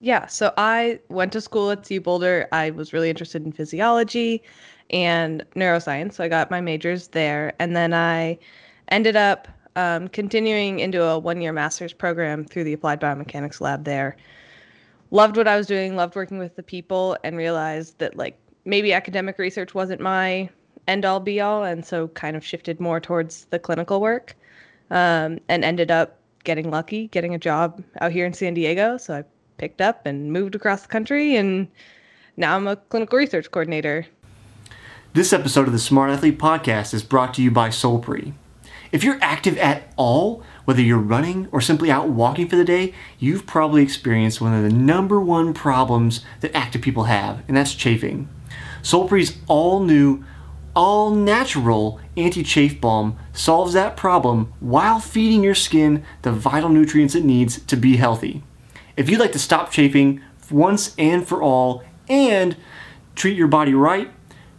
Yeah, so I went to school at CU Boulder. I was really interested in physiology and neuroscience, so I got my majors there. And then I ended up um, continuing into a one year master's program through the Applied Biomechanics Lab there. Loved what I was doing, loved working with the people, and realized that, like, maybe academic research wasn't my end all be all. And so kind of shifted more towards the clinical work um, and ended up getting lucky, getting a job out here in San Diego. So I picked up and moved across the country, and now I'm a clinical research coordinator. This episode of the Smart Athlete Podcast is brought to you by Solpri. If you're active at all, whether you're running or simply out walking for the day, you've probably experienced one of the number one problems that active people have, and that's chafing. Solpri's all new, all natural anti chafe balm solves that problem while feeding your skin the vital nutrients it needs to be healthy. If you'd like to stop chafing once and for all and treat your body right,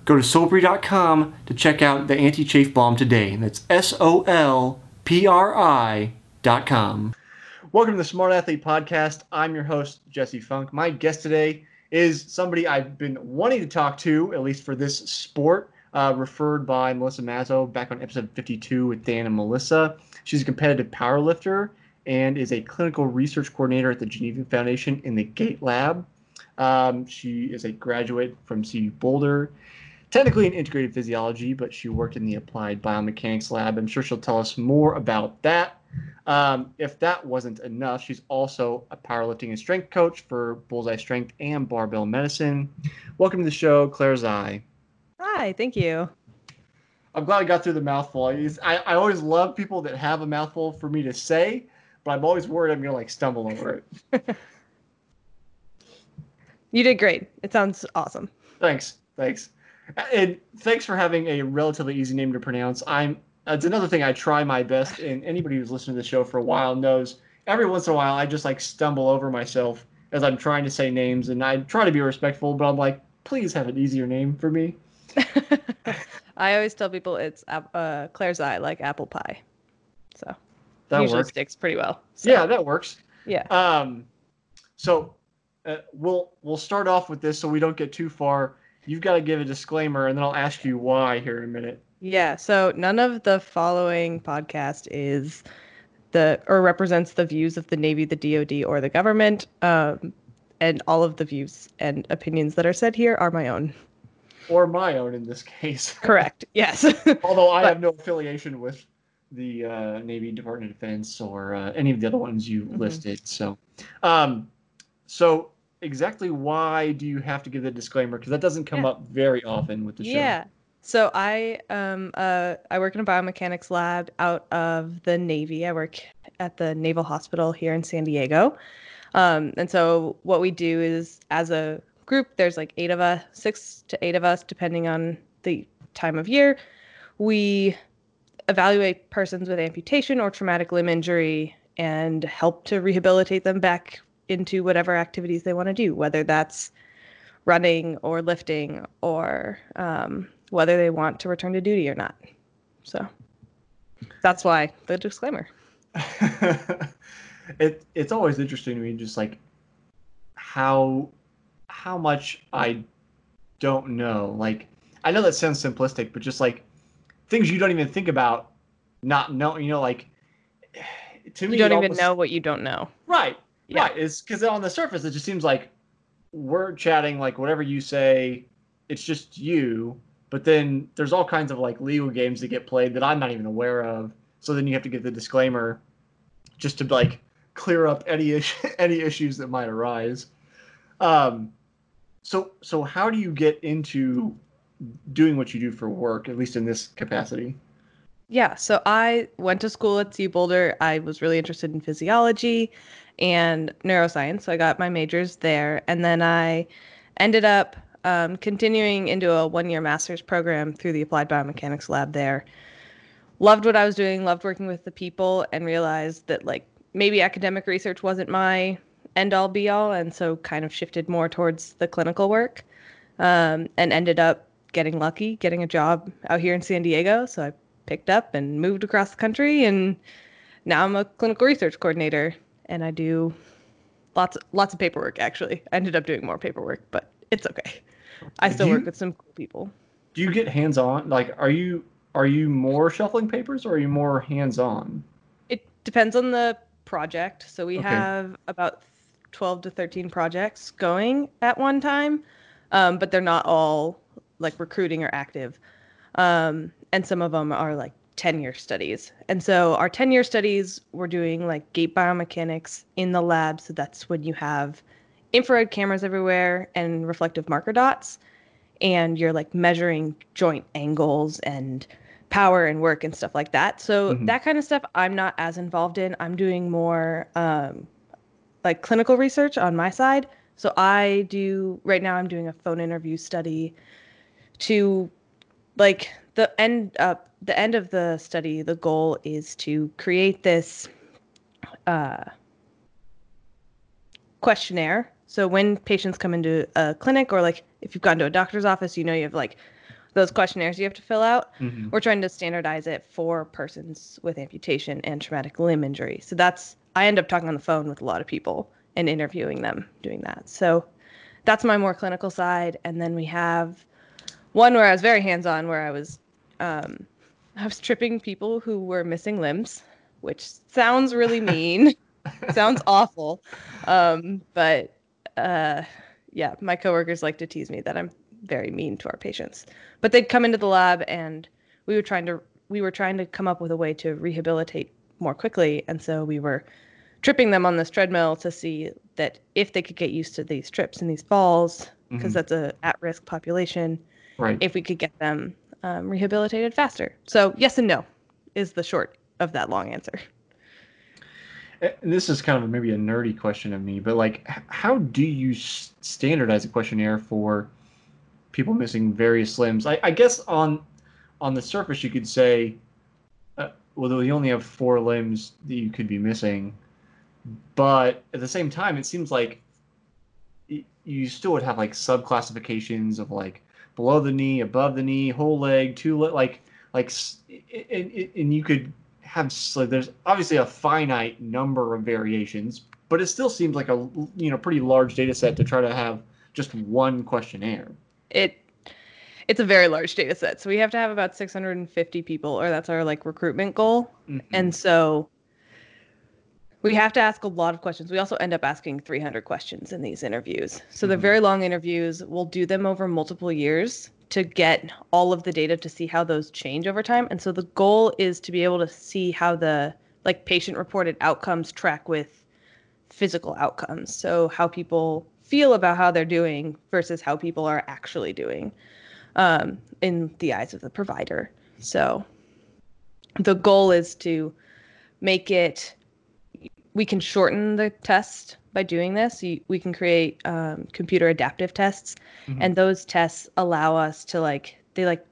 go to solpri.com to check out the anti chafe balm today. That's S O L P R I.com. Welcome to the Smart Athlete Podcast. I'm your host, Jesse Funk. My guest today is somebody I've been wanting to talk to, at least for this sport, uh, referred by Melissa Mazzo back on episode 52 with Dan and Melissa. She's a competitive powerlifter and is a clinical research coordinator at the Geneva Foundation in the GATE Lab. Um, she is a graduate from CU Boulder, technically in integrated physiology, but she worked in the applied biomechanics lab. I'm sure she'll tell us more about that. Um, if that wasn't enough, she's also a powerlifting and strength coach for Bullseye Strength and Barbell Medicine. Welcome to the show, Claire Zai. Hi, thank you. I'm glad I got through the mouthful. I, I always love people that have a mouthful for me to say, but I'm always worried I'm gonna like stumble over it. you did great. It sounds awesome. Thanks, thanks, and thanks for having a relatively easy name to pronounce. I'm it's another thing I try my best, and anybody who's listened to the show for a while knows every once in a while I just like stumble over myself as I'm trying to say names, and I try to be respectful, but I'm like, please have an easier name for me. I always tell people it's uh, Claire's eye, like apple pie. That usually works. sticks pretty well. So. Yeah, that works. Yeah. Um, so uh, we'll we'll start off with this so we don't get too far. You've got to give a disclaimer, and then I'll ask you why here in a minute. Yeah. So none of the following podcast is the or represents the views of the Navy, the DoD, or the government. Um, and all of the views and opinions that are said here are my own. Or my own in this case. Correct. Yes. Although I but, have no affiliation with the uh, Navy Department of Defense or uh, any of the other ones you mm-hmm. listed. So, um, so exactly why do you have to give the disclaimer? Because that doesn't come yeah. up very often with the show. Yeah. So I um uh I work in a biomechanics lab out of the Navy. I work at the Naval Hospital here in San Diego. Um, and so what we do is as a group, there's like eight of us, six to eight of us, depending on the time of year. We evaluate persons with amputation or traumatic limb injury and help to rehabilitate them back into whatever activities they want to do, whether that's running or lifting or um, whether they want to return to duty or not. So that's why the disclaimer. it it's always interesting to me just like how how much I don't know. Like I know that sounds simplistic, but just like things you don't even think about not know you know like to me you don't even almost, know what you don't know. Right yeah. right. It's because on the surface it just seems like we're chatting like whatever you say it's just you but then there's all kinds of like legal games that get played that i'm not even aware of. So then you have to get the disclaimer just to like clear up any issue, any issues that might arise. Um so so how do you get into doing what you do for work, at least in this capacity? Yeah, so I went to school at CU Boulder. I was really interested in physiology and neuroscience, so I got my majors there, and then I ended up um, continuing into a one-year master's program through the Applied Biomechanics Lab there. Loved what I was doing, loved working with the people, and realized that like maybe academic research wasn't my end-all be-all, and so kind of shifted more towards the clinical work, um, and ended up getting lucky, getting a job out here in San Diego. So I picked up and moved across the country, and now I'm a clinical research coordinator, and I do lots lots of paperwork actually. I ended up doing more paperwork, but it's okay. I still you- work with some cool people. Do you get hands on? Like, are you are you more shuffling papers or are you more hands on? It depends on the project. So we Okay. have about 12 to 13 projects going at one time, um, but they're not all like recruiting or active. Um, and some of them are like 10 year studies. And so our 10 year studies, we're doing like gait biomechanics in the lab. So that's when you have infrared cameras everywhere and reflective marker dots. And you're like measuring joint angles and power and work and stuff like that. So Mhm. that kind of stuff I'm not as involved in. I'm doing more um, like clinical research on my side. So I do right now. I'm doing a phone interview study to like the end up the end of the study. The goal is to create this uh, questionnaire. So when patients come into a clinic or like if you've gone to a doctor's office, you know you have like those questionnaires you have to fill out. Mhm. We're trying to standardize it for persons with amputation and traumatic limb injury. So that's I end up talking on the phone with a lot of people and interviewing them doing that. So that's my more clinical side. And then we have one where I was very hands-on, where I was um, I was tripping people who were missing limbs, which sounds really mean, sounds awful, um, but uh, yeah, my coworkers like to tease me that I'm very mean to our patients. But they'd come into the lab and we were trying to we were trying to come up with a way to rehabilitate more quickly, and so we were tripping them on this treadmill to see that if they could get used to these trips and these falls, because Mhm. that's a at-risk population, Right. if we could get them um, rehabilitated faster. So yes and no is the short of that long answer. And this is kind of maybe a nerdy question of me, but like, how do you standardize a questionnaire for people missing various limbs? I, I guess on on the surface you could say, uh, well, you only have four limbs that you could be missing, but at the same time, it seems like you still would have like subclassifications of like below the knee, above the knee, whole leg, two leg, like like, and, and- you could have like there's obviously a finite number of variations, but it still seems like a you know pretty large data set to try to have just one questionnaire. It it's a very large data set. So we have to have about 650 people or that's our like recruitment goal. Mm-hmm. And so we have to ask a lot of questions. We also end up asking 300 questions in these interviews. So they're Mhm. very long interviews. We'll do them over multiple years to get all of the data to see how those change over time. And so the goal is to be able to see how the like patient reported outcomes track with physical outcomes. So how people feel about how they're doing versus how people are actually doing um, in the eyes of the provider. So the goal is to make it we can shorten the test by doing this we can create um, computer adaptive tests Mhm. and those tests allow us to like they like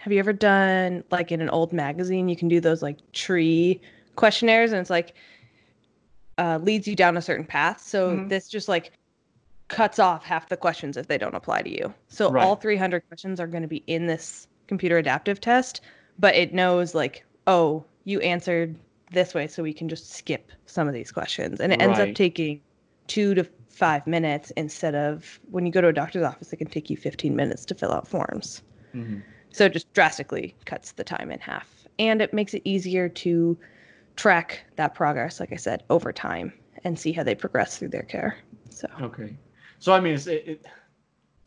have you ever done like in an old magazine you can do those like tree questionnaires and it's like uh, leads you down a certain path so Mhm. this just like cuts off half the questions if they don't apply to you so Right. all 300 questions are going to be in this computer adaptive test but it knows like oh you answered this way so we can just skip some of these questions and it ends up taking two to five minutes instead of when you go to a doctor's office it can take you 15 minutes to fill out forms Mhm. so it just drastically cuts the time in half and it makes it easier to track that progress like i said over time and see how they progress through their care so Okay. So I mean, it's, it, it,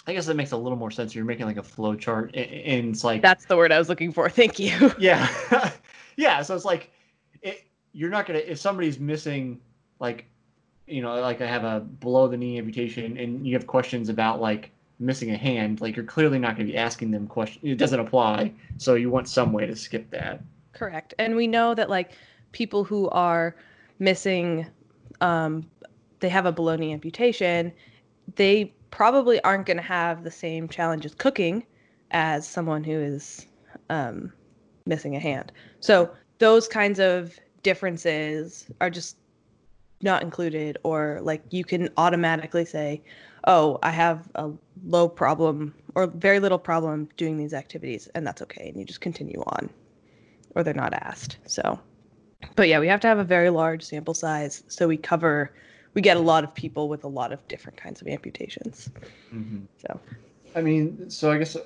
I guess that makes a little more sense. You're making like a flow chart, and it's like that's the word i was looking for thank you yeah, yeah. So it's like you're not gonna if somebody's missing like you know like I have a below the knee amputation, and you have questions about like missing a hand, like you're clearly not going to be asking them questions. It doesn't apply, so you want some way to skip that. Correct. And we know that like people who are missing um they have a below knee amputation, they probably aren't going to have the same challenges cooking as someone who is um missing a hand. So those kinds of differences are just not included or like you can automatically say, "Oh, I have a low problem or very little problem doing these activities and that's okay." And you just continue on or they're not asked. So, but yeah, we have to have a very large sample size so we cover we get a lot of people with a lot of different kinds of amputations. Mm-hmm. So, I mean, so I guess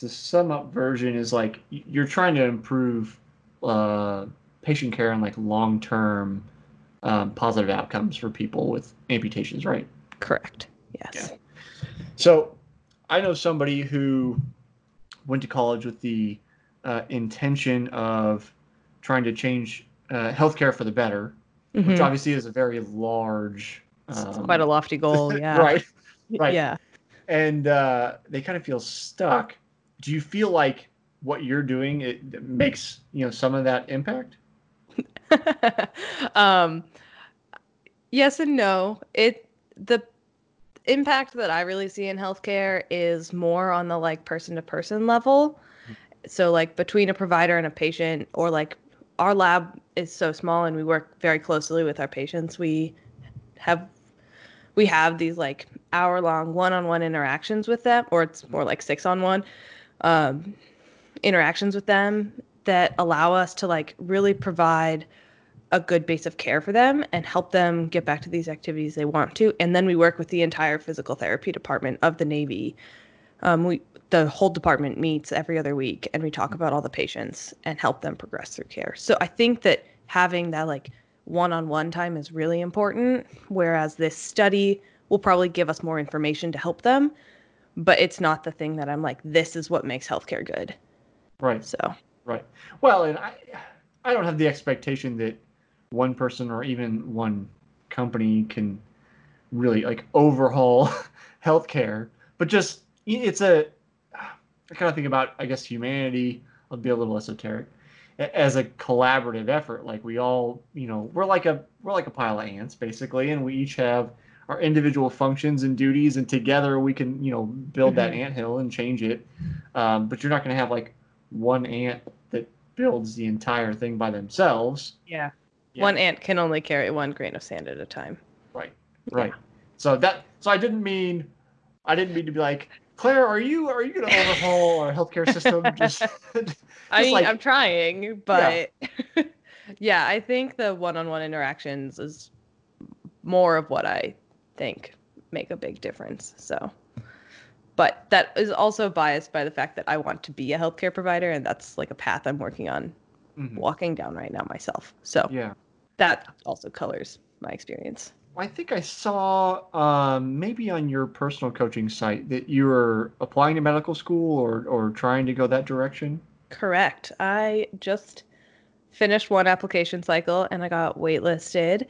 the sum up version is like you're trying to improve uh, patient care and like long term um, positive outcomes for people with amputations, right? Correct. Yes. Yeah. So I know somebody who went to college with the uh, intention of trying to change uh, healthcare for the better, mm-hmm. which obviously is a very large, um, quite a lofty goal. Yeah. right. Right. Yeah. And uh, they kind of feel stuck. Do you feel like what you're doing it makes you know some of that impact? um, yes and no. It the impact that I really see in healthcare is more on the like person to person level. So like between a provider and a patient or like our lab is so small and we work very closely with our patients. We have we have these like hour long one-on-one interactions with them or it's more like six on one um, interactions with them that allow us to like really provide a good base of care for them and help them get back to these activities they want to. And then we work with the entire physical therapy department of the Navy. Um, we the whole department meets every other week and we talk about all the patients and help them progress through care. So I think that having that like one-on-one time is really important whereas this study will probably give us more information to help them but it's not the thing that I'm like this is what makes healthcare good. Right. So Right. Well, and I I don't have the expectation that one person or even one company can really like overhaul healthcare, but just it's a I kind of think about I guess humanity. I'll be a little esoteric as a collaborative effort. Like we all, you know, we're like a we're like a pile of ants basically, and we each have our individual functions and duties, and together we can, you know, build mm-hmm. that ant hill and change it. Um, but you're not going to have like one ant builds the entire thing by themselves. Yeah. yeah. One ant can only carry one grain of sand at a time. Right. Right. Yeah. So that so I didn't mean I didn't mean to be like Claire, are you are you going to overhaul our healthcare system? Just, just I mean, like, I'm trying, but yeah. yeah, I think the one-on-one interactions is more of what I think make a big difference. So, but that is also biased by the fact that I want to be a healthcare provider, and that's like a path I'm working on, mm-hmm. walking down right now myself. So yeah, that also colors my experience. I think I saw um, maybe on your personal coaching site that you were applying to medical school or or trying to go that direction. Correct. I just finished one application cycle and I got waitlisted.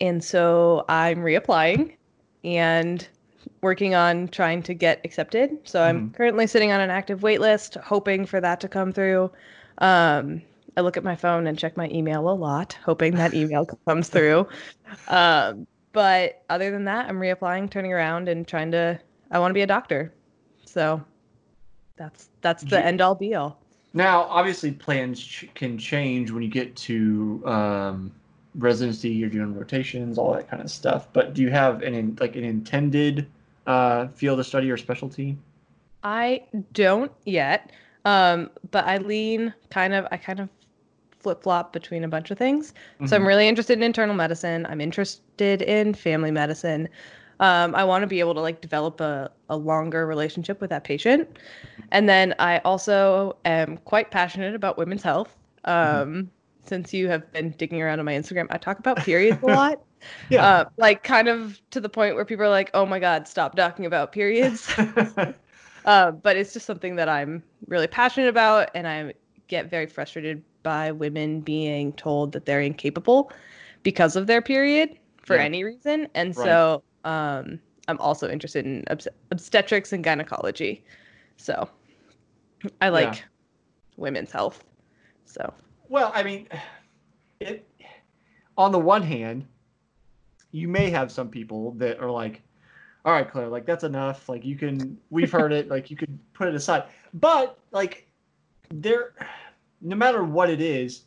And so I'm reapplying and working on trying to get accepted. So I'm mm-hmm. currently sitting on an active waitlist, hoping for that to come through. Um, I look at my phone and check my email a lot, hoping that email comes through. Um, but other than that, I'm reapplying, turning around, and trying to. I want to be a doctor, so that's that's the end all be all. Now, obviously, plans ch- can change when you get to um, residency. You're doing rotations, all that kind of stuff. But do you have an in, like an intended uh, field of study or specialty? I don't yet, um, but I lean kind of. I kind of flip flop between a bunch of things. Mm-hmm. So I'm mm-hmm. really interested in internal medicine. I'm interested in family medicine. Um, I want to be able to like develop a, a longer relationship with that patient. And then I also am quite passionate about women's health. Mm-hmm. Um, mm-hmm. Since you have been digging around on my Instagram, I talk about periods a lot. yeah. Uh, like kind of to the point where people are like, oh my God, stop talking about periods. uh, but it's just something that I'm really passionate about and I get very frustrated by women being told that they're incapable because of their period for yeah. any reason. And right. so um, I'm also interested in obst- obstetrics and gynecology. So I like yeah. women's health. So well, I mean, it on the one hand, you may have some people that are like, all right, Claire, like that's enough. Like you can, we've heard it. Like you could put it aside. But like, there, no matter what it is,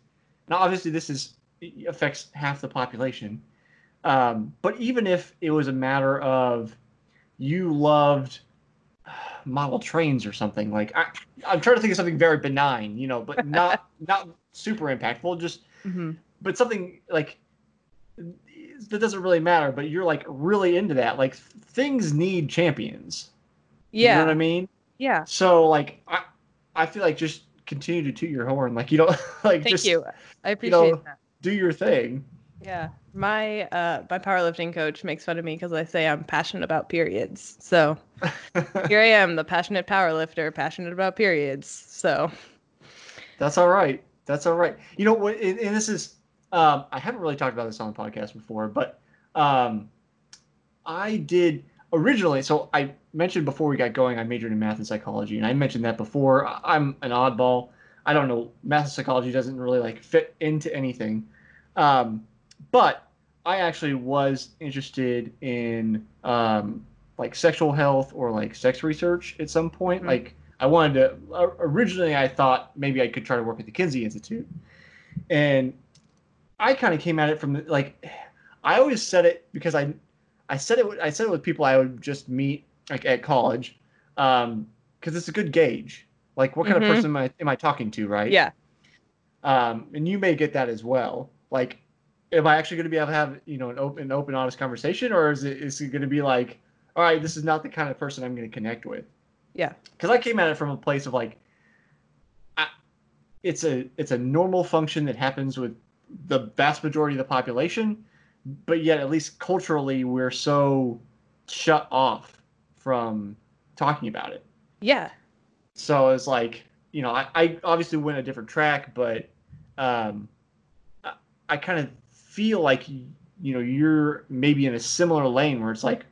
now obviously this is affects half the population. Um, but even if it was a matter of you loved model trains or something, like I, I'm trying to think of something very benign, you know, but not not super impactful, just mm-hmm. but something like that doesn't really matter, but you're like really into that. Like things need champions. Yeah. You know what I mean? Yeah. So like I I feel like just continue to toot your horn. Like you don't like Thank just you. I appreciate know, that. do your thing. Yeah. My uh my powerlifting coach makes fun of me because I say I'm passionate about periods. So here I am, the passionate powerlifter, passionate about periods. So That's all right. That's all right. You know what? And, and this is um, I haven't really talked about this on the podcast before, but um, I did originally. So I mentioned before we got going, I majored in math and psychology, and I mentioned that before. I'm an oddball. I don't know. Math and psychology doesn't really like fit into anything, um, but I actually was interested in um, like sexual health or like sex research at some point. Mhm. Like I wanted to. Uh, originally, I thought maybe I could try to work at the Kinsey Institute, and I kind of came at it from the, like I always said it because I I said it with- I said it with people I would just meet like at college, um, because it's a good gauge. Like what kind Mhm. of person am I am I talking to, right? yeah. Um, and you may get that as well. Like, am I actually going to be able to have you know an open, open, honest conversation, or is it is it going to be like, all right, this is not the kind of person I'm going to connect with? Yeah. Because I came at it from a place of like, I, it's a it's a normal function that happens with the vast majority of the population, but yet at least culturally we're so shut off from talking about it. Yeah. So it's like, you know, I, I obviously went a different track, but um, I, I kind of feel like, you know, you're maybe in a similar lane where it's like,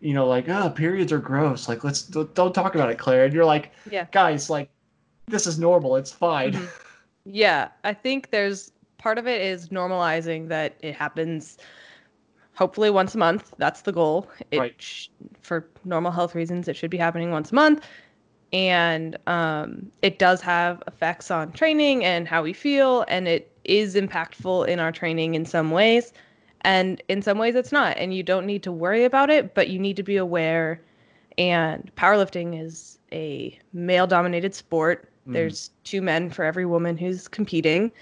you know, like, oh, periods are gross. Like, let's don't talk about it, Claire. And you're like, Yeah. guys, like, this is normal. It's fine. Mhm. Yeah, I think there's part of it is normalizing that it happens hopefully once a month. That's the goal. It Right. sh- for normal health reasons it should be happening once a month. And um, it does have effects on training and how we feel, and it is impactful in our training in some ways. And in some ways, it's not. And you don't need to worry about it, but you need to be aware. And powerlifting is a male dominated sport. Mm. There's two men for every woman who's competing.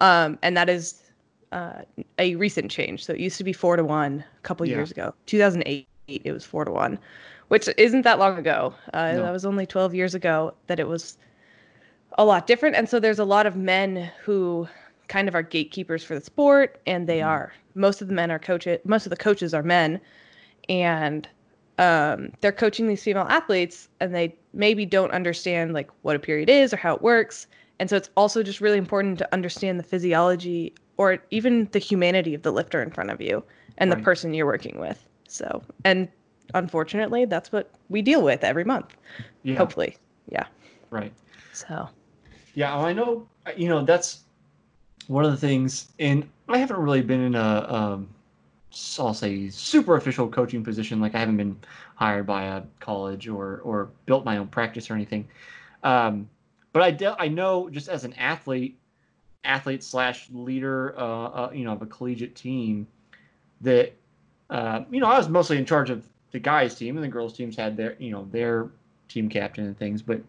Um, and that is uh, a recent change. So it used to be four to one a couple Yeah. years ago. 2008, it was four to one, which isn't that long ago. Uh, No. That was only 12 years ago that it was a lot different. And so there's a lot of men who kind of are gatekeepers for the sport, and they Mhm. are. Most of the men are coaches. Most of the coaches are men, and um, they're coaching these female athletes, and they maybe don't understand like what a period is or how it works. And so it's also just really important to understand the physiology or even the humanity of the lifter in front of you and Right. the person you're working with. So, and unfortunately, that's what we deal with every month. Yeah. Hopefully, yeah. Right. So, Yeah, I know. You know, that's one of the things, and I haven't really been in a, um, I'll say, super official coaching position. Like I haven't been hired by a college or or built my own practice or anything. Um, but I de- I know just as an athlete, athlete slash leader, uh, uh, you know, of a collegiate team, that uh, you know I was mostly in charge of the guys' team, and the girls' teams had their you know their team captain and things, but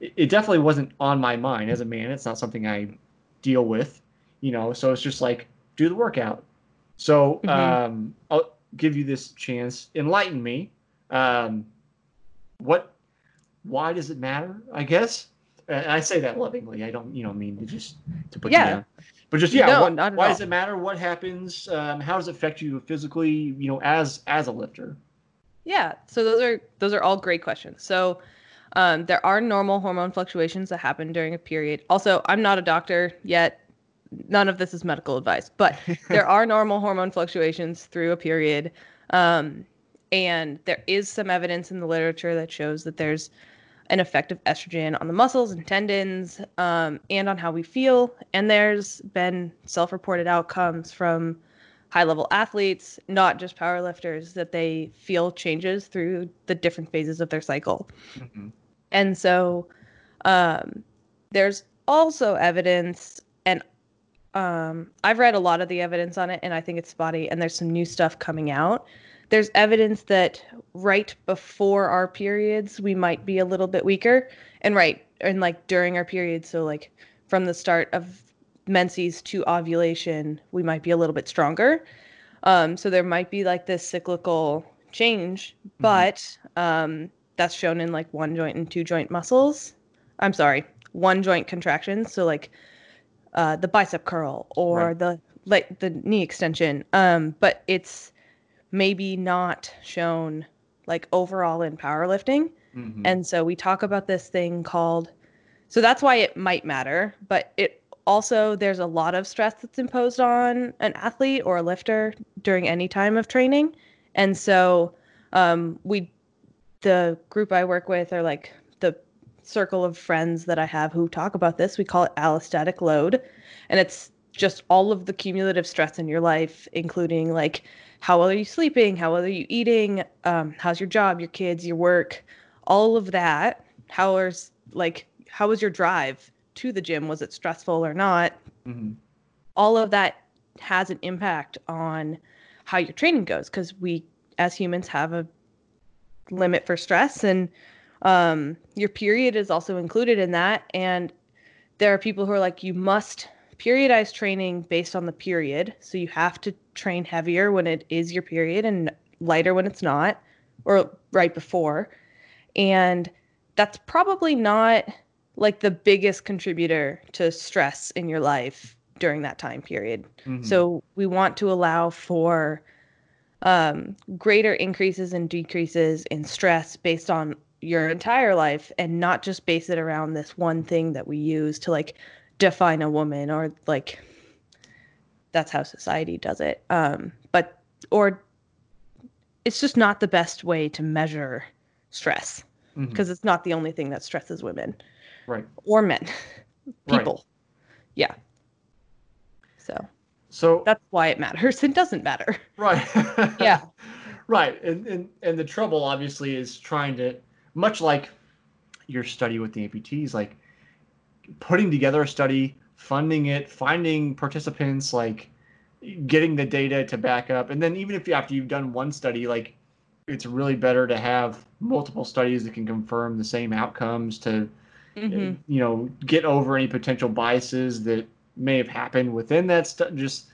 it definitely wasn't on my mind as a man. It's not something I deal with, you know. So it's just like do the workout. So Mhm. um, I'll give you this chance. Enlighten me. Um, what? Why does it matter? I guess. And I say that lovingly. I don't, you know, mean to just to put Yeah. you down. But just yeah, No, what, why all. does it matter? What happens? Um, how does it affect you physically? You know, as as a lifter. Yeah, so those are those are all great questions. So um, there are normal hormone fluctuations that happen during a period. Also, I'm not a doctor yet. None of this is medical advice, but there are normal hormone fluctuations through a period. Um, and there is some evidence in the literature that shows that there's an effect of estrogen on the muscles and tendons um, and on how we feel. And there's been self reported outcomes from high level athletes, not just powerlifters, that they feel changes through the different phases of their cycle. And so um, there's also evidence, um, I've read a lot of the evidence on it, and I think it's spotty, and there's some new stuff coming out. There's evidence that right before our periods, we might be a little bit weaker, and right, and like during our periods, so like from the start of menses to ovulation, we might be a little bit stronger. Um, so there might be like this cyclical change, but um, that's shown in like one joint and two joint muscles. I'm sorry, one joint contractions. So like uh, the bicep curl or Right. the like the knee extension. Um, but it's maybe not shown like overall in powerlifting. Mhm. And so we talk about this thing called so that's why it might matter, but it also there's a lot of stress that's imposed on an athlete or a lifter during any time of training. And so um, we the group I work with are like circle of friends that I have who talk about this. We call it allostatic load. And it's just all of the cumulative stress in your life, including like how well are you sleeping, how well are you eating, um, how's your job, your kids, your work, all of that. How is like how was your drive to the gym? Was it stressful or not? Mhm. all of that has an impact on how your training goes because we as humans have a limit for stress and um, your period is also included in that and there are people who are like you must periodize training based on the period so you have to train heavier when it is your period and lighter when it's not or right before and that's probably not like the biggest contributor to stress in your life during that time period. Mhm. So we want to allow for um, greater increases and decreases in stress based on your entire life and not just base it around this one thing that we use to like define a woman or like that's how society does it. Um, but or it's just not the best way to measure stress because it's not the only thing that stresses women right. or men, Right. people. Yeah. So So that's why it matters. It doesn't matter. Right. Yeah. right. And, and and the trouble obviously is trying to much like your study with the amputees, like putting together a study, funding it, finding participants, like getting the data to back up. And then even if you, after you've done one study, like it's really better to have multiple studies that can confirm the same outcomes to Mhm. you know get over any potential biases that may have happened within that study just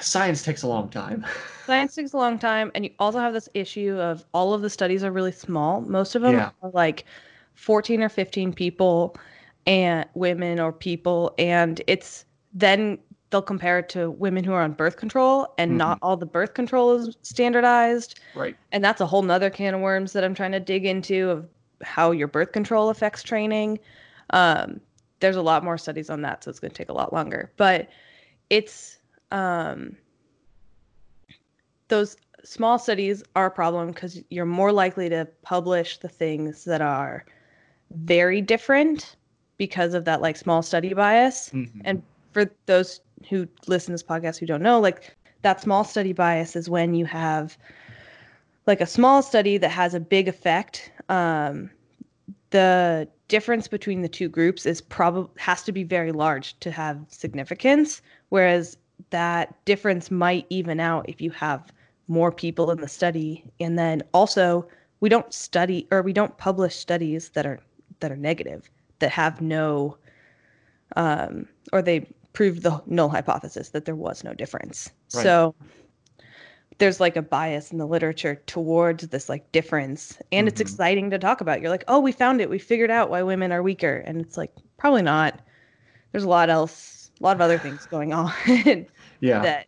science takes a long time Science takes a long time, and you also have this issue of all of the studies are really small. Most of them Yeah. are like 14 or 15 people and women or people, and it's then they'll compare it to women who are on birth control, and not all the birth control is standardized. right and that's a whole nother can of worms that I'm trying to dig into of how your birth control affects training. Um, there's a lot more studies on that, so it's going to take a lot longer. But it's um, those small studies are a problem because you're more likely to publish the things that are very different because of that like small study bias. Mhm. And for those who listen to this podcast who don't know, like that small study bias is when you have like a small study that has a big effect. Um, the difference between the two groups is probably has to be very large to have significance, whereas that difference might even out if you have more people in the study. And then also, we don't study or we don't publish studies that are that are negative that have no um, or they prove the null hypothesis that there was no difference. Right. So there's like a bias in the literature towards this like difference and it's Mhm. exciting to talk about. You're like, "Oh, we found it. We figured out why women are weaker." And it's like, probably not. There's a lot else, a lot of other things going on yeah that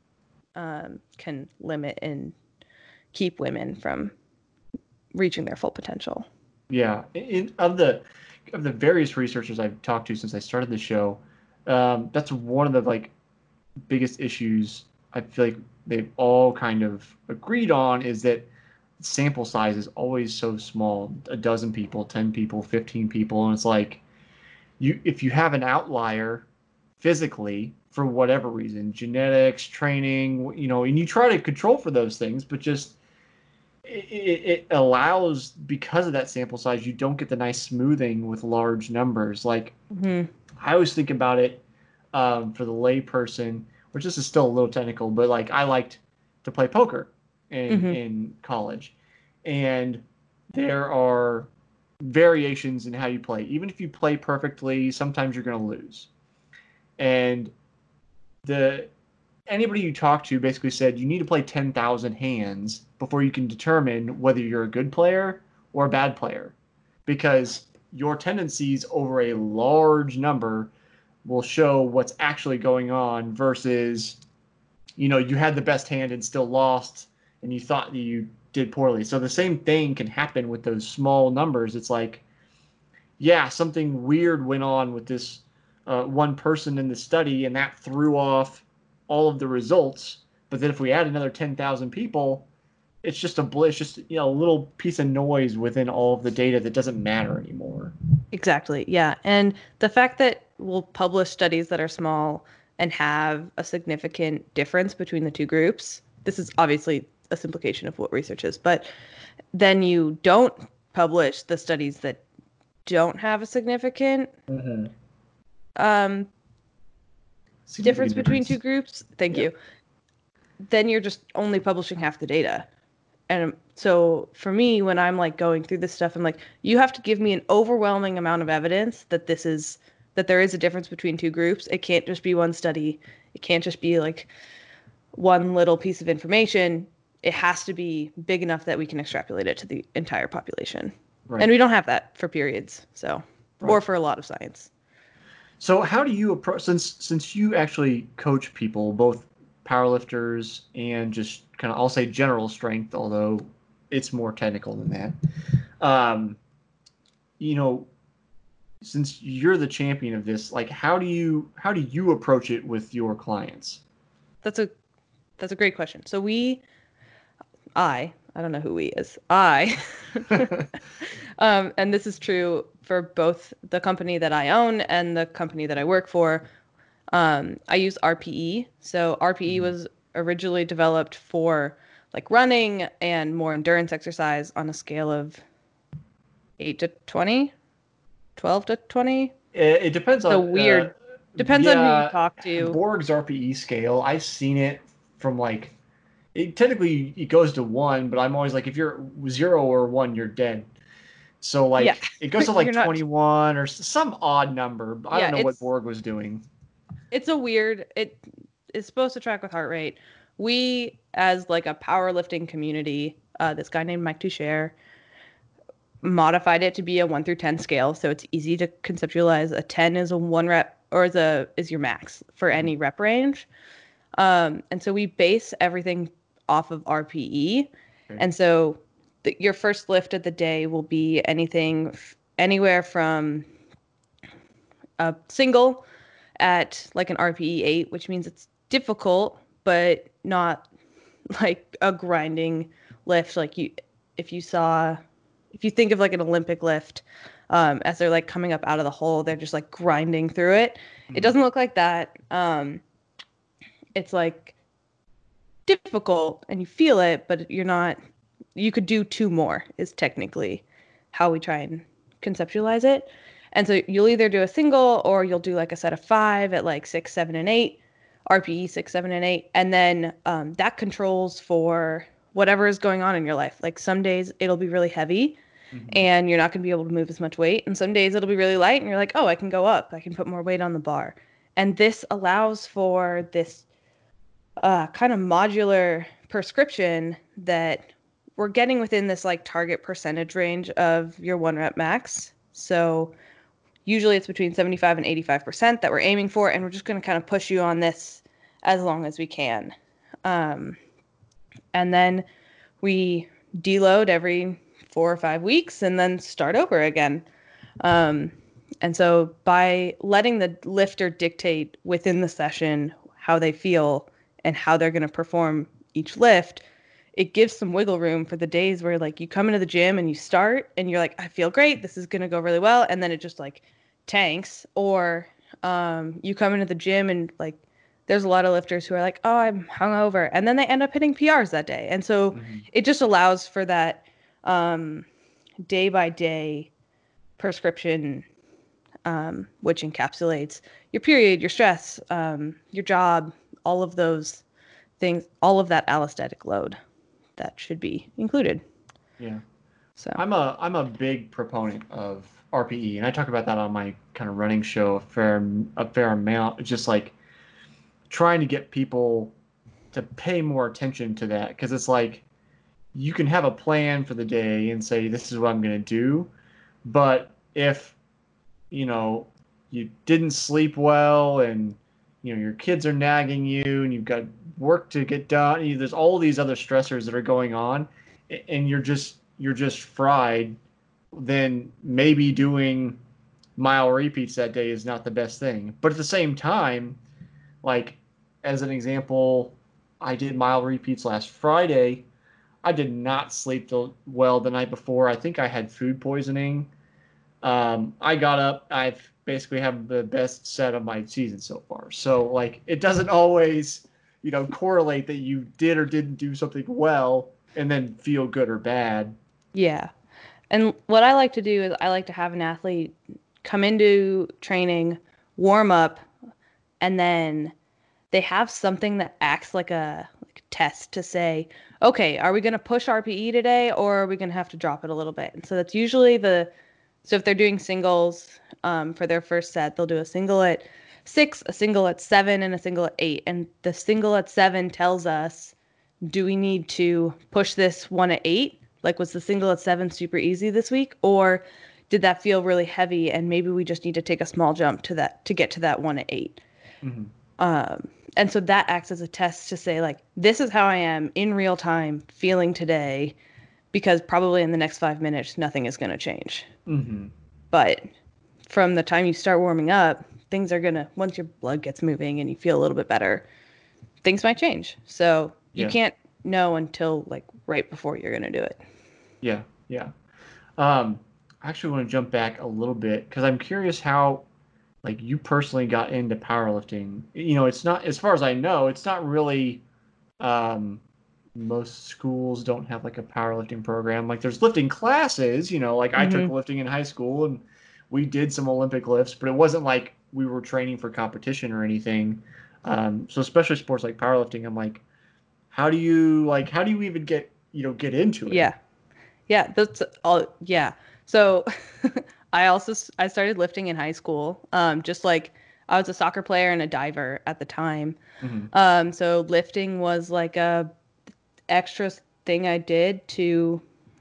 um, can limit and keep women from reaching their full potential. yeah in, of the of the various researchers i've talked to since i started the show um, that's one of the like biggest issues i feel like they've all kind of agreed on is that sample size is always so small a dozen people 10 people 15 people and it's like you if you have an outlier physically for whatever reason genetics training you know and you try to control for those things but just it, it allows because of that sample size you don't get the nice smoothing with large numbers like Mm-hmm. I always think about it um, for the layperson, which this is still a little technical, but like I liked to play poker in Mhm. in college, and there are variations in how you play. Even if you play perfectly, sometimes you're going to lose, and the anybody you talk to basically said you need to play 10,000 hands before you can determine whether you're a good player or a bad player. Because your tendencies over a large number will show what's actually going on versus you know you had the best hand and still lost and you thought that you did poorly. So the same thing can happen with those small numbers. It's like yeah something weird went on with this uh, one person in the study and that threw off all of the results. But then if we add another 10,000 people it's just a it's just you know a little piece of noise within all of the data that doesn't matter anymore. Exactly yeah. And the fact that we'll publish studies that are small and have a significant difference between the two groups this is obviously a simplification of what research is but then you don't publish the studies that don't have a significant mm-hmm. Um, difference between two groups? Thank you. Then you're just only publishing half the data. And so for me when i'm like going through this stuff i'm like you have to give me an overwhelming amount of evidence that this is that there is a difference between two groups. It can't just be one study. It can't just be like one little piece of information. It has to be big enough that we can extrapolate it to the entire population. Right. and we don't have that for periods so right. or for a lot of science so how do you approach since since you actually coach people both powerlifters and just kind of I'll say general strength, although it's more technical than that. Um, you know, since you're the champion of this, like how do you how do you approach it with your clients? That's a that's a great question. So we I I don't know who we is. I um, and this is true for both the company that I own and the company that I work for. Um, I use RPE. So RPE mm-hmm. was originally developed for like running and more endurance exercise on a scale of 8 to 20, 12 to 20. It, it depends so on weird. Uh, depends yeah, on who you talk to. Borg's RPE scale, I've seen it from like it technically it goes to 1, but I'm always like if you're 0 or 1, you're dead. So like yeah. it goes to like 21 or some odd number. I yeah, don't know what Borg was doing it's a weird it is supposed to track with heart rate. We as like a powerlifting community, uh, this guy named Mike Tuchscherer modified it to be a one through ten scale, so it's easy to conceptualize. A ten is a one rep or is a is your max for any rep range. Um, and so we base everything off of RPE. Okay. And so the, your first lift of the day will be anything f- anywhere from a single at like an RPE 8, which means it's difficult, but not like a grinding lift. Like you, if you saw, if you think of like an Olympic lift, um, as they're like coming up out of the hole, they're just like grinding through it. Mm-hmm. It doesn't look like that. Um, it's like difficult and you feel it, but you're not, you could do two more, is technically how we try and conceptualize it. And so you'll either do a single or you'll do like a set of five at like six, seven, and eight, RPE six, seven, and eight. And then um, that controls for whatever is going on in your life. Like some days it'll be really heavy mm-hmm. and you're not going to be able to move as much weight. And some days it'll be really light and you're like, oh, I can go up, I can put more weight on the bar. And this allows for this uh, kind of modular prescription that we're getting within this like target percentage range of your one rep max. So Usually it's between 75 and 85% that we're aiming for, and we're just going to kind of push you on this as long as we can. Um, and then we deload every four or five weeks and then start over again. Um, and so by letting the lifter dictate within the session how they feel and how they're going to perform each lift, it gives some wiggle room for the days where like you come into the gym and you start and you're like, I feel great, this is gonna go really well, and then it just like tanks, or um, you come into the gym and like there's a lot of lifters who are like, oh, I'm hungover, and then they end up hitting PRs that day, and so mm-hmm. it just allows for that um, day by day prescription, um, which encapsulates your period, your stress, um, your job, all of those things, all of that allostatic load that should be included. Yeah. So I'm a I'm a big proponent of RPE, and I talk about that on my kind of running show a fair a fair amount. It's just like trying to get people to pay more attention to that because it's like you can have a plan for the day and say this is what I'm going to do, but if you know you didn't sleep well and you know your kids are nagging you and you've got work to get done, there's all these other stressors that are going on, and you're just you're just fried. Then maybe doing mile repeats that day is not the best thing. But at the same time, like as an example, I did mile repeats last Friday. I did not sleep well the night before. I think I had food poisoning. Um, I got up. I've basically have the best set of my season so far. So like it doesn't always, you know, correlate that you did or didn't do something well and then feel good or bad. Yeah. And what I like to do is I like to have an athlete come into training, warm up, and then they have something that acts like a like test to say, okay, are we going to push RPE today or are we going to have to drop it a little bit? And so that's usually the so if they're doing singles um, for their first set, they'll do a single at six, a single at seven, and a single at eight. And the single at seven tells us, do we need to push this one at eight? Like, was the single at seven super easy this week? Or did that feel really heavy and maybe we just need to take a small jump to that to get to that one at 8 mm-hmm. um, and so that acts as a test to say like this is how i am in real time feeling today because probably in the next five minutes nothing is going to change mm-hmm. but from the time you start warming up things are going to once your blood gets moving and you feel a little bit better things might change so you yeah. can't know until like right before you're going to do it yeah yeah um, I actually want to jump back a little bit because I'm curious how, like, you personally got into powerlifting. You know, it's not, as far as I know, it's not really. Um, most schools don't have like a powerlifting program. Like, there's lifting classes. You know, like mm-hmm. I took mm-hmm. lifting in high school and we did some Olympic lifts, but it wasn't like we were training for competition or anything. Um, so especially sports like powerlifting, I'm like, how do you like? How do you even get you know get into it? Yeah, yeah, that's all. Yeah. So I also I started lifting in high school. Um, just like I was a soccer player and a diver at the time. Mm-hmm. Um, so lifting was like a extra thing I did to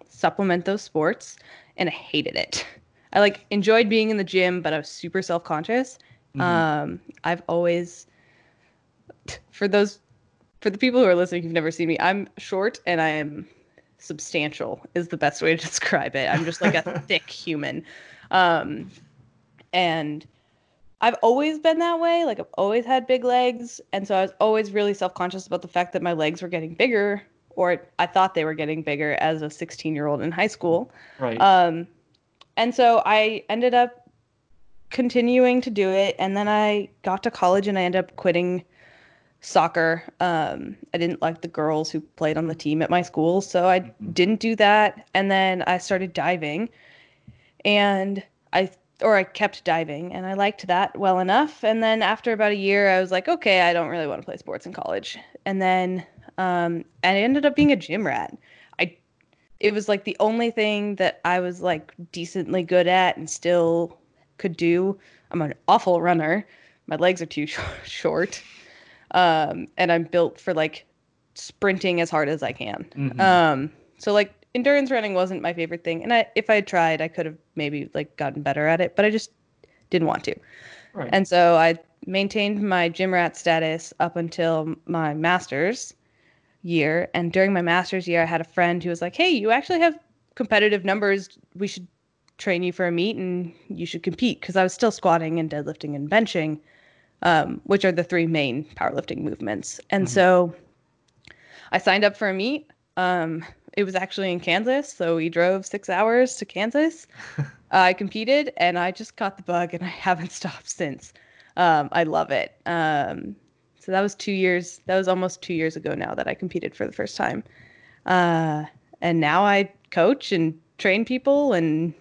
supplement those sports, and I hated it. I like enjoyed being in the gym, but I was super self conscious. Mm-hmm. Um, I've always, for those, for the people who are listening who've never seen me, I'm short and I am substantial is the best way to describe it. I'm just like a thick human. Um, and I've always been that way. Like I've always had big legs, and so I was always really self-conscious about the fact that my legs were getting bigger, or I thought they were getting bigger as a 16-year-old in high school. Right. Um, and so I ended up continuing to do it, and then I got to college and I ended up quitting soccer. Um, I didn't like the girls who played on the team at my school, so I mm-hmm. didn't do that. And then I started diving, and I or I kept diving, and I liked that well enough. And then after about a year, I was like, okay, I don't really want to play sports in college. And then um, and I ended up being a gym rat. I it was like the only thing that I was like decently good at and still could do. I'm an awful runner. My legs are too short um, and I'm built for like sprinting as hard as I can. Mm-hmm. Um, so like endurance running wasn't my favorite thing, and I if I had tried, I could have maybe like gotten better at it, but I just didn't want to. Right. And so I maintained my gym rat status up until my master's year. And during my master's year, I had a friend who was like, "Hey, you actually have competitive numbers. We should train you for a meet, and you should compete." Because I was still squatting and deadlifting and benching um, which are the three main powerlifting movements. And mm-hmm. so I signed up for a meet. Um, it was actually in Kansas, so we drove six hours to Kansas. uh, I competed, and I just caught the bug, and I haven't stopped since. Um, I love it. Um, so that was two years. That was almost two years ago now that I competed for the first time. Uh, and now I coach and train people and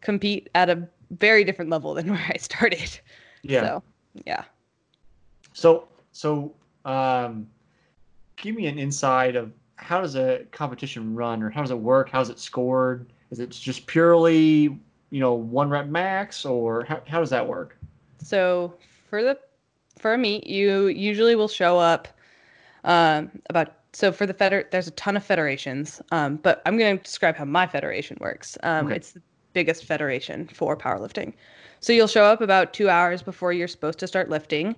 compete at a very different level than where I started. Yeah. So yeah. So so um, give me an insight of how does a competition run or how does it work? How's it scored? Is it just purely you know one rep max or how, how does that work? So for the for a meet, you usually will show up Um, about so for the feder, there's a ton of federations, um, but I'm going to describe how my federation works. Um, Okay. It's the biggest federation for powerlifting. So you'll show up about two hours before you're supposed to start lifting,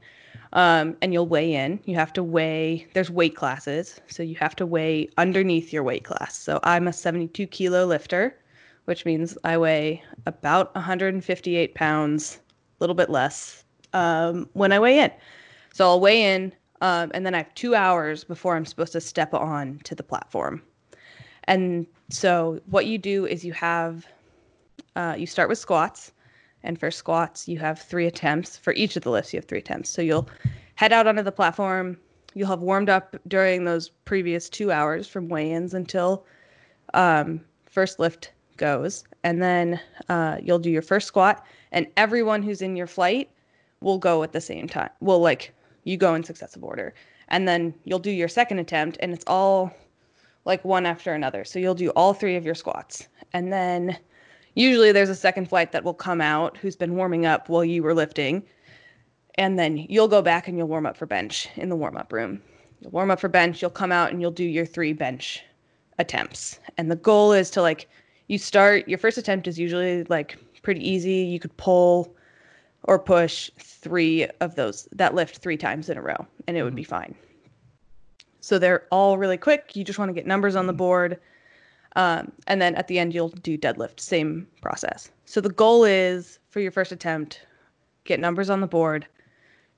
um, and you'll weigh in. You have to weigh. There's weight classes, so you have to weigh underneath your weight class. So I'm a 72 kilo lifter, which means I weigh about 158 pounds, a little bit less, um, when I weigh in. So I'll weigh in, um, and then I have two hours before I'm supposed to step on to the platform. And so what you do is you have, uh, you start with squats, and for squats you have three attempts. For each of the lifts, you have three attempts. So you'll head out onto the platform. You'll have warmed up during those previous two hours from weigh-ins until um, first lift goes, and then uh, you'll do your first squat, and everyone who's in your flight will go at the same time. Well, like you go in successive order, and then you'll do your second attempt, and it's all like one after another. So you'll do all three of your squats, and then usually there's a second flight that will come out who's been warming up while you were lifting, and then you'll go back and you'll warm up for bench in the warm up room. You'll warm up for bench, you'll come out and you'll do your three bench attempts. And the goal is to like you start your first attempt is usually like pretty easy. You could pull or push three of those that lift three times in a row and it would be fine. So they're all really quick. You just want to get numbers on the board. Um, and then at the end, you'll do deadlift, same process. So the goal is for your first attempt, get numbers on the board.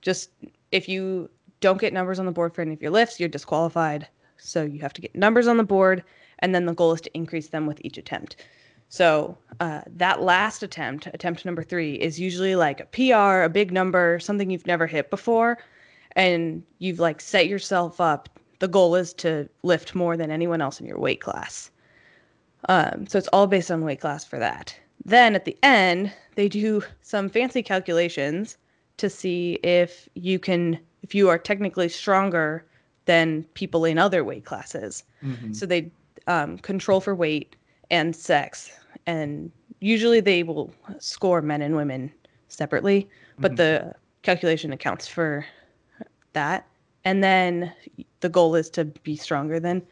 Just if you don't get numbers on the board for any of your lifts, you're disqualified. So you have to get numbers on the board, and then the goal is to increase them with each attempt. So uh, that last attempt, attempt number three, is usually like a PR, a big number, something you've never hit before, and you've like set yourself up. The goal is to lift more than anyone else in your weight class. Um, so it's all based on weight class for that. Then at the end, they do some fancy calculations to see if you can, if you are technically stronger than people in other weight classes. Mhm. So they um, control for weight and sex, and usually they will score men and women separately, but Mhm. the calculation accounts for that. And then the goal is to be stronger than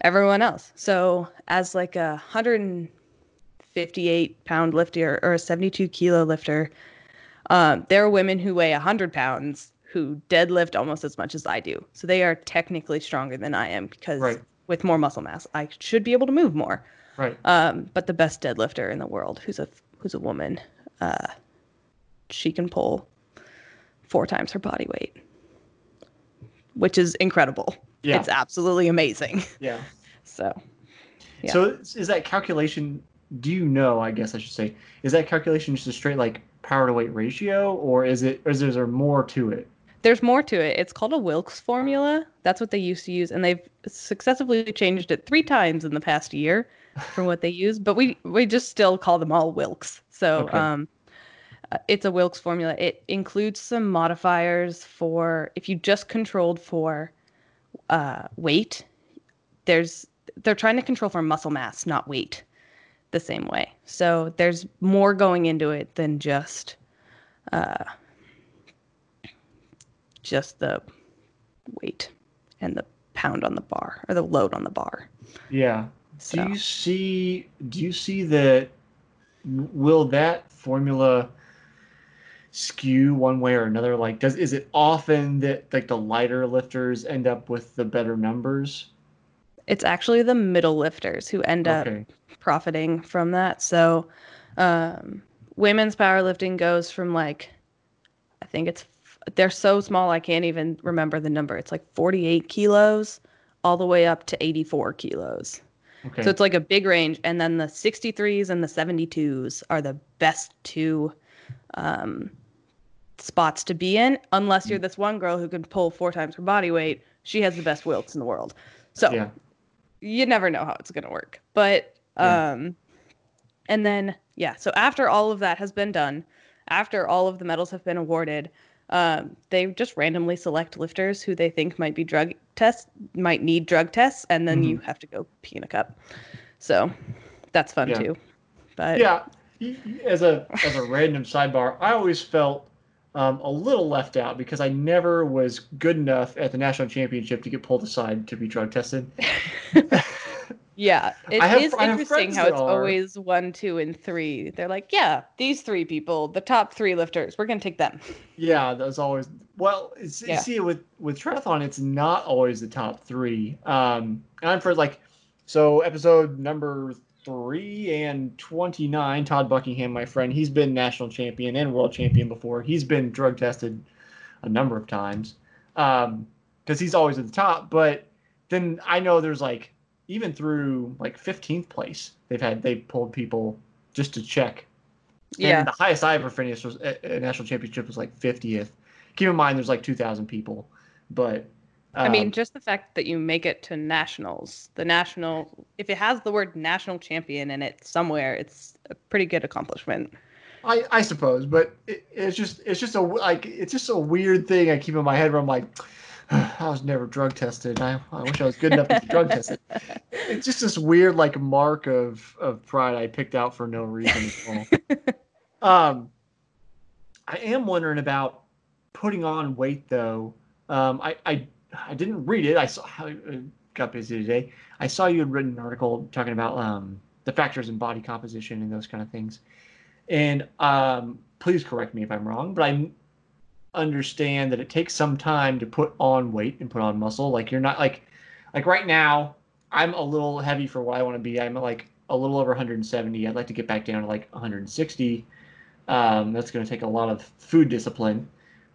everyone else. So as like a 158 pound lifter or a 72 kilo lifter, um, there are women who weigh 100 pounds who deadlift almost as much as I do. So they are technically stronger than I am because Right. with more muscle mass, I should be able to move more. Right. Um, but the best deadlifter in the world, who's a who's a woman, uh, she can pull four times her body weight, which is incredible. Yeah. It's absolutely amazing. Yeah. So Yeah. So is is that calculation? Do you know? I guess I should say, is that calculation just a straight like power to weight ratio, or is it, or is there more to it? there's more to it. It's called a Wilks formula. That's what they used to use, and they've successfully changed it three times in the past year from what they use. But we we just still call them all Wilks. So Okay. um, uh, it's a Wilks formula. It includes some modifiers for if you just controlled for uh, weight. There's they're trying to control for muscle mass, not weight, the same way. So there's more going into it than just uh, just the weight and the pound on the bar or the load on the bar. Yeah. So Do you see? Do you see that? Will that formula skew one way or another? Like, does is it often that like the lighter lifters end up with the better numbers? it's actually the middle lifters who end up profiting from that. So um, women's powerlifting goes from like, I think it's, they're so small, I can't even remember the number. It's like 48 kilos all the way up to 84 kilos. Okay. So it's like a big range. And then the 63s and the 72s are the best two um, spots to be in, unless you're this one girl who can pull four times her body weight. She has the best Wilks in the world. So yeah. you never know how it's going to work. But, Yeah. um, and then, yeah, so after all of that has been done, after all of the medals have been awarded, um, they just randomly select lifters who they think might be drug tests, might need drug tests, and then you have to go pee in a cup. So that's fun Yeah. too. But Yeah. As a as a random sidebar, I always felt um, a little left out because I never was good enough at the national championship to get pulled aside to be drug tested. Yeah, it have- is interesting how it's are- always one, two, and three. They're like, yeah, these three people, the top three lifters, we're gonna take them. Yeah, that's always well. It's, Yeah. See, with with triathlon, it's not always the top three. Um, and I'm for like, so episode number three and twenty nine. Todd Buckingham, my friend, he's been national champion and world champion before. He's been drug tested a number of times um, because he's always at the top. But then I know there's like even through like fifteenth place, they've had they pulled people just to check Yeah, and the highest I ever finished was a, a national championship was like 50th. Keep in mind, there's like 2,000 people, but I mean, um, just the fact that you make it to nationals, the national, if it has the word national champion in it somewhere, it's a pretty good accomplishment. I, I suppose, but it, it's just it's just a like it's just a weird thing I keep in my head where I'm like, I was never drug tested. I, I wish I was good enough to be drug tested. It's just this weird like mark of of pride I picked out for no reason at all. um, I am wondering about putting on weight though. Um, I, I I didn't read it. I saw how I got busy today. I saw you had written an article talking about um, the factors in body composition and those kind of things. And um, please correct me if I'm wrong, but I understand that it takes some time to put on weight and put on muscle. Like you're not like like right now, I'm a little heavy for what I want to be. I'm like a little over 170. I'd like to get back down to like 160. Um, that's going to take a lot of food discipline.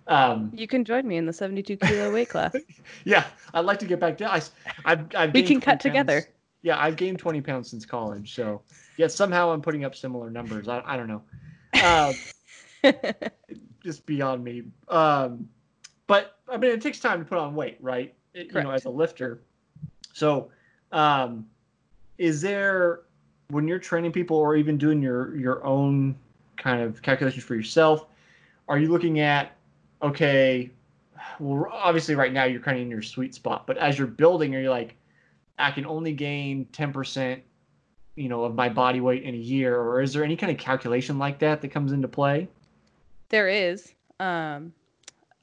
Um, You can join me in the 72 kilo weight class. yeah, I'd like to get back down. I, have I've We can cut pounds- together. Yeah, I've gained 20 pounds since college. So, yeah, somehow I'm putting up similar numbers. I, I don't know. Um, just beyond me. Um, but I mean, it takes time to put on weight, right? It- you know, as a lifter. So, um, is there when you're training people or even doing your your own kind of calculations for yourself? Are you looking at okay? Well, obviously, right now you're kind of in your sweet spot, but as you're building, are you like, I can only gain ten percent, you know, of my body weight in a year, or is there any kind of calculation like that that comes into play? There is. Um,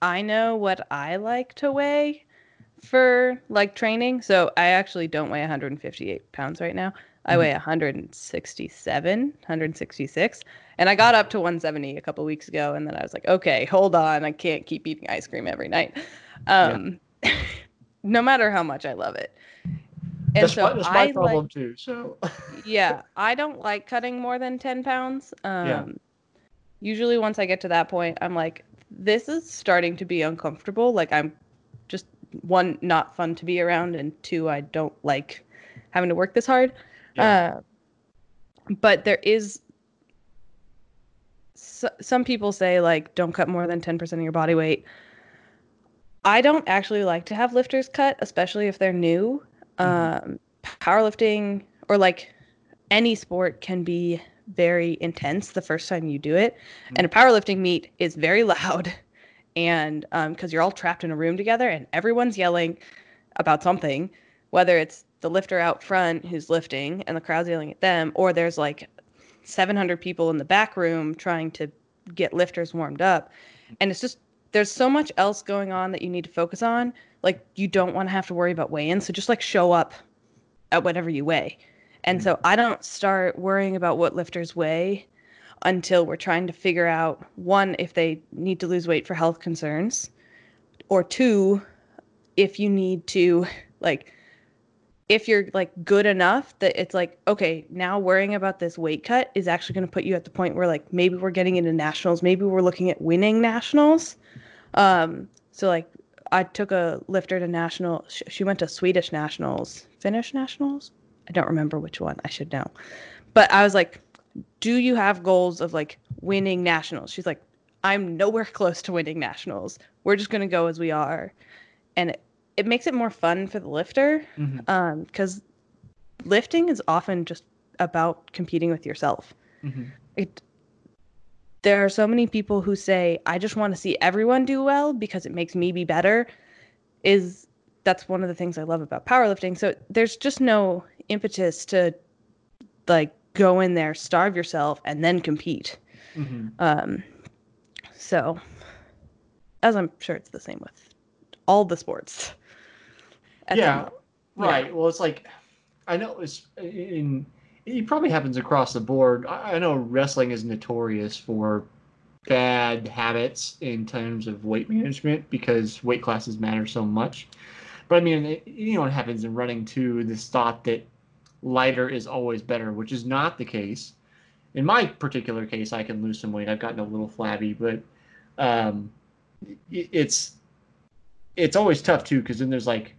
I know what I like to weigh for like training. So I actually don't weigh 158 pounds right now. I Mhm. weigh 167, 166, and I got up to 170 a couple weeks ago. And then I was like, okay, hold on, I can't keep eating ice cream every night, um, no matter how much I love it. And that's so my, that's my I problem like too. So yeah, I don't like cutting more than 10 pounds. Um, Yeah. Usually, once I get to that point, I'm like, this is starting to be uncomfortable. Like, I'm just one, not fun to be around, and two, I don't like having to work this hard. Yeah. Uh, but there is s some people say, like, don't cut more than 10% of your body weight. I don't actually like to have lifters cut, especially if they're new. Mhm. Um, powerlifting or like any sport can be very intense the first time you do it. Mm-hmm. And a powerlifting meet is very loud. And um, because you're all trapped in a room together and everyone's yelling about something, whether it's the lifter out front who's lifting and the crowd's yelling at them, or there's like 700 people in the back room trying to get lifters warmed up. Mm-hmm. And it's just, there's so much else going on that you need to focus on. Like, you don't want to have to worry about weigh in. So just like show up at whatever you weigh. And so I don't start worrying about what lifters weigh until we're trying to figure out one, if they need to lose weight for health concerns, or two, if you need to, like, if you're like good enough that it's like, okay, now worrying about this weight cut is actually going to put you at the point where, like, maybe we're getting into nationals, maybe we're looking at winning nationals. Um, so, like, I took a lifter to national. She went to Swedish nationals, Finnish nationals. I don't remember which one. I should know. But I was like, "Do you have goals of like winning nationals?" She's like, "I'm nowhere close to winning nationals. We're just gonna go as we are," and it, it makes it more fun for the lifter Mhm. um, because lifting is often just about competing with yourself Mhm. it there are so many people who say i just want to see everyone do well because it makes me be better is that's one of the things i love about powerlifting so there's just no impetus to like go in there starve yourself and then compete Mhm. um so as I'm sure it's the same with all the sports. yeah, right. Well, it's like I know it's in. It probably happens across the board. I, I know wrestling is notorious for bad habits in terms of weight management because weight classes matter so much. But I mean, it, you know, it happens in running too. This thought that lighter is always better, which is not the case. In my particular case, I can lose some weight. I've gotten a little flabby, but um, it, it's it's always tough too because then there's like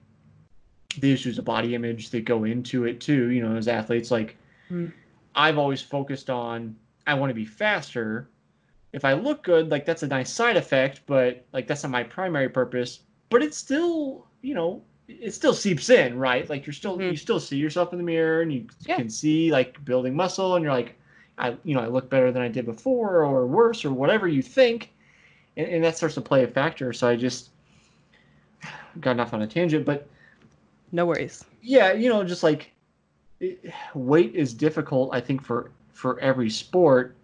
the issues of body image that go into it too. You know, as athletes, like Mm. I've always focused on I want to be faster. If I look good, like that's a nice side effect, but like that's not my primary purpose. But it's still, you know, it still seeps in, right? Like you're still Mhm. you still see yourself in the mirror and you Yeah. can see like building muscle and you're like, I you know, I look better than I did before or worse or whatever you think. And, and that starts to play a factor. So I just got off on a tangent, but No worries. yeah, you know, just like it, weight is difficult, I think for for every sport.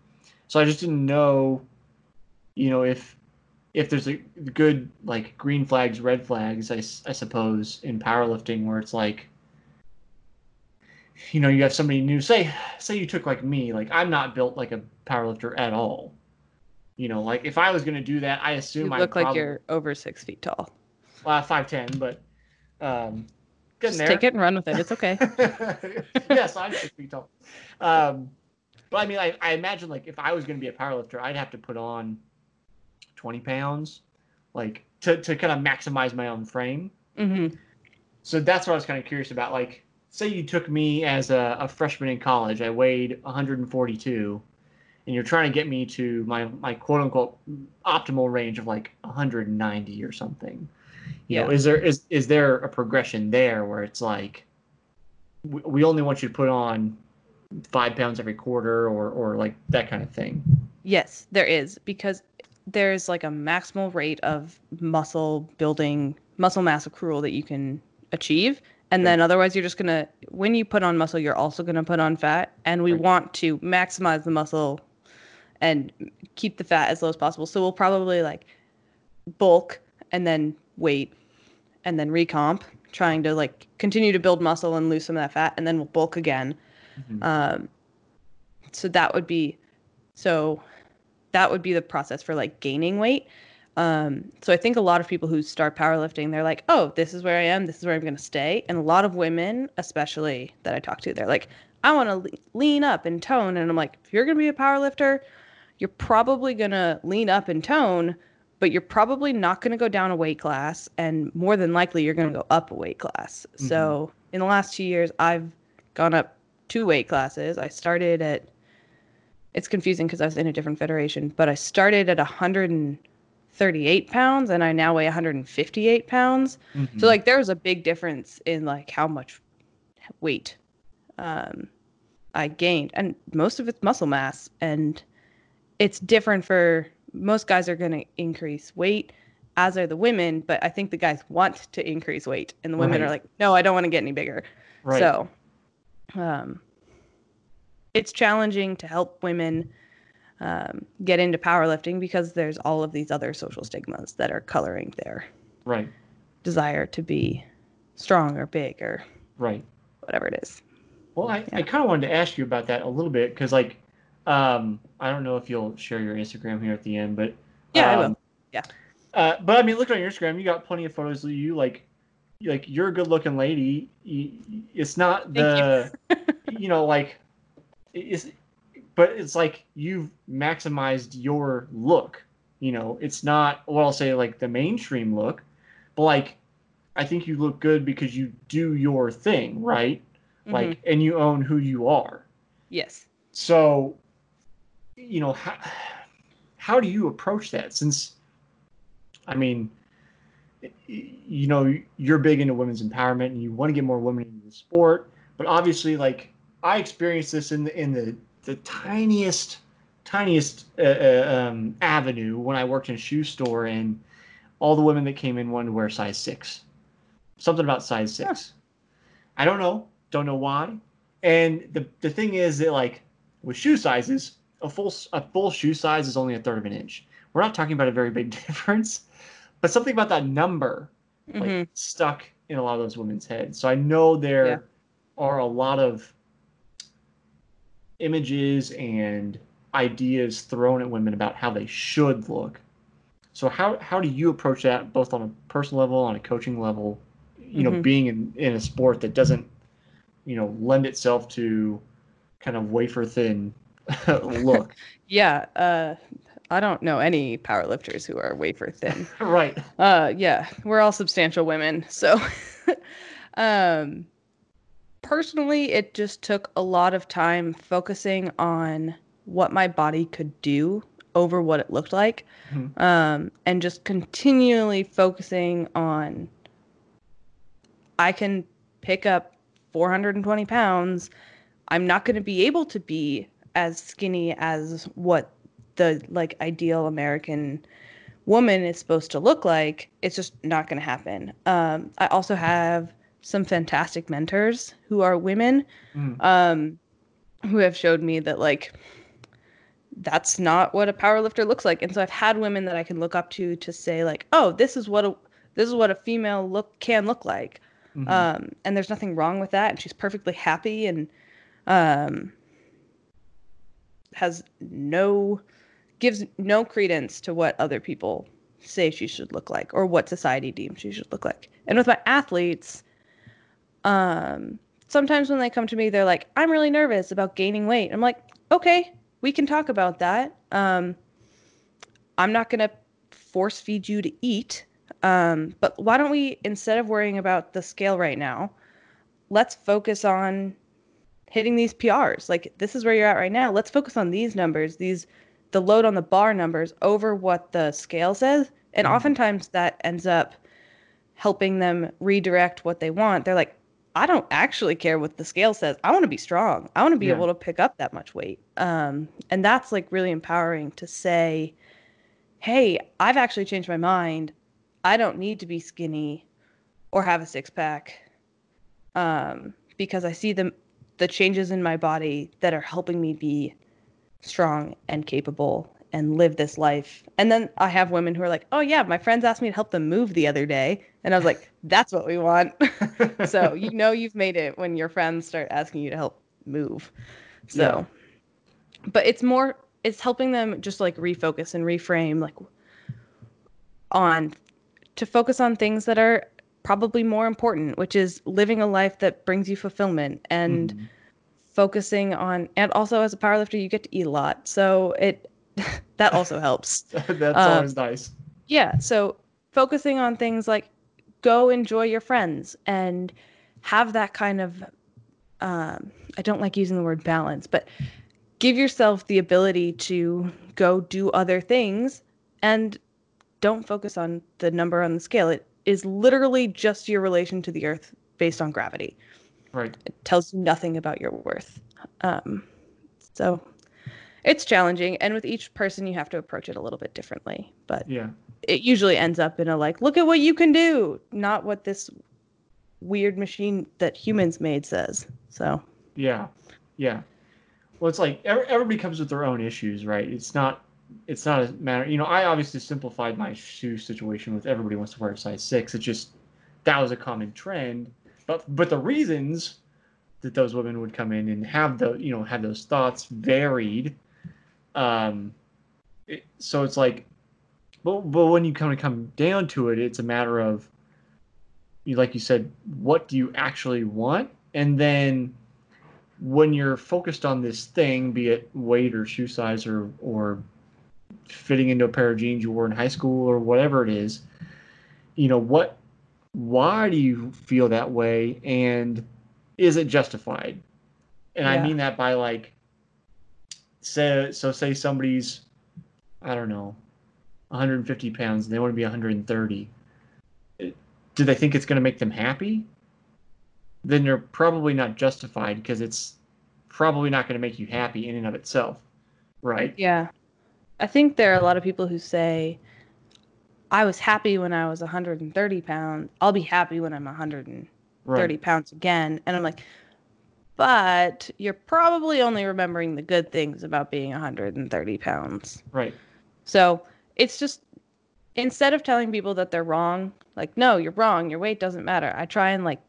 So I just didn't know, you know, if if there's a good like green flags, red flags, I, I suppose in powerlifting where it's like, you know, you have somebody new. Say say you took like me, like I'm not built like a powerlifter at all. You know, like if I was gonna do that, I assume You I look like you're over six feet tall. uh, five ten, but um, getting Just there. take it and run with it. It's okay. yes, I'm six feet tall. Um, but I mean, I, I imagine like if I was going to be a powerlifter, I'd have to put on 20 pounds, like to, to kind of maximize my own frame. hmm So that's what I was kind of curious about. Like, say you took me as a, a freshman in college, I weighed 142, and you're trying to get me to my, my quote unquote optimal range of like 190 or something. You know, Yeah. is there is is there a progression there where it's like we, we only want you to put on five pounds every quarter or or like that kind of thing? Yes, there is because there's like a maximal rate of muscle building, muscle mass accrual that you can achieve. And then otherwise you're just going to when you put on muscle, you're also going to put on fat and we want to maximize the muscle and keep the fat as low as possible. So we'll probably like bulk and then weight and then recomp trying to like continue to build muscle and lose some of that fat and then we'll bulk again. Mhm. Um, so that would be so that would be the process for like gaining weight. Um, so I think a lot of people who start powerlifting, they're like, oh, this is where I am, this is where I'm going to stay. And a lot of women, especially that I talk to, they're like, I want to le- lean up and tone. And I'm like, if you're going to be a powerlifter, you're probably going to lean up and tone, but you're probably not going to go down a weight class. And more than likely, you're going to go up a weight class. So in the last two years, I've gone up two weight classes. I started at, it's confusing because I was in a different federation, but I started at 138 pounds and I now weigh 158 pounds. Mhm. So like there was a big difference in like how much weight um, I gained, and most of it's muscle mass, and it's different for most guys are going to increase weight, as are the women. But I think the guys want to increase weight, and the women Right. are like, no, I don't want to get any bigger. right. So, um, it's challenging to help women um, get into powerlifting because there's all of these other social stigmas that are coloring their right. desire to be strong or big or Right. whatever it is. Well, I, I kind of wanted to ask you about that a little bit because, like, um, I don't know if you'll share your Instagram here at the end, but Yeah, I will. um, Yeah. Uh, but I mean, looking on your Instagram, you got plenty of photos of you. Like, like you're a good-looking lady. You, it's not the, you know, like, it's, but it's like you've maximized your look. You know, it's not what I'll say like the mainstream look, but like, I think you look good because you do your thing, right? Mhm. like and you own who you are yes. so you know how, how do you approach that since i mean you know you're big into women's empowerment and you want to get more women into the sport but obviously like i experienced this in the in the the tiniest tiniest uh, uh, um, avenue when i worked in a shoe store and all the women that came in wanted to wear size six something about size six i don't know don't know why and the the thing is that like with shoe sizes, a full a full shoe size is only a third of an inch, we're not talking about a very big difference, but something about that number like Mhm. stuck in a lot of those women's heads. So I know there Yeah. are a lot of images and ideas thrown at women about how they should look. So how how do you approach that both on a personal level, on a coaching level, you know, Mhm. being in, in a sport that doesn't, you know, lend itself to kind of wafer thin look. Yeah, uh, I don't know any powerlifters who are wafer thin. right. Uh, yeah, we're all substantial women. So, um, personally, it just took a lot of time focusing on what my body could do over what it looked like, Mhm. um, and just continually focusing on I can pick up 420 pounds. I'm not going to be able to be as skinny as what the like ideal American woman is supposed to look like. It's just not going to happen. Um, I also have some fantastic mentors who are women Mhm. um, who have showed me that like that's not what a powerlifter looks like. And so I've had women that I can look up to to say like, oh, this is what a this is what a female look can look like. Mhm. Um, and there's nothing wrong with that. And she's perfectly happy and um, has no gives no credence to what other people say she should look like or what society deems she should look like. And with my athletes, um, sometimes when they come to me, they're like, "I'm really nervous about gaining weight." I'm like, "Okay, we can talk about that. Um, I'm not gonna force feed you to eat." Um, but why don't we, instead of worrying about the scale right now, let's focus on hitting these PRs. Like this is where you're at right now. Let's focus on these numbers, these the load on the bar numbers over what the scale says. And Mhm. oftentimes that ends up helping them redirect what they want. They're like, I don't actually care what the scale says. I want to be strong. I want to be Yeah. able to pick up that much weight. Um, and that's like really empowering to say, hey, I've actually changed my mind. I don't need to be skinny or have a six pack um, because I see the the changes in my body that are helping me be strong and capable and live this life. And then I have women who are like, "Oh yeah, my friends asked me to help them move the other day," and I was like, "That's what we want." so you know you've made it when your friends start asking you to help move. So, but it's more it's helping them just like refocus and reframe like on to focus on things that are probably more important, which is living a life that brings you fulfillment and Mhm. focusing on and also as a powerlifter you get to eat a lot. So it that also helps. That's Um, always nice. Yeah, so focusing on things like go enjoy your friends and have that kind of um, I don't like using the word balance, but give yourself the ability to go do other things and don't focus on the number on the scale. It is literally just your relation to the earth based on gravity. Right. It tells you nothing about your worth. Um, so it's challenging, and with each person, you have to approach it a little bit differently. But Yeah. it usually ends up in a like, look at what you can do, not what this weird machine that humans made says. So Yeah, yeah. Well, it's like every, everybody comes with their own issues, right? It's not, it's not a matter. You know, I obviously simplified my shoe situation with everybody wants to wear a size six. It just that was a common trend, but but the reasons that those women would come in and have the you know have those thoughts varied. Um, it, so it's like, but but when you kind of come down to it, it's a matter of, you like you said, what do you actually want, and then when you're focused on this thing, be it weight or shoe size or or fitting into a pair of jeans you wore in high school or whatever it is, you know what? Why do you feel that way, and is it justified? And I mean that by like, say so say somebody's, I don't know, 150 pounds and they want to be 130. Do they think it's going to make them happy? then they're probably not justified because it's probably not going to make you happy in and of itself, right? yeah, I think there are a lot of people who say, "I was happy when I was 130 pounds. I'll be happy when I'm 130 Right. pounds again." And I'm like, but you're probably only remembering the good things about being 130 pounds. Right. So it's just instead of telling people that they're wrong, like no, you're wrong, your weight doesn't matter. I try and like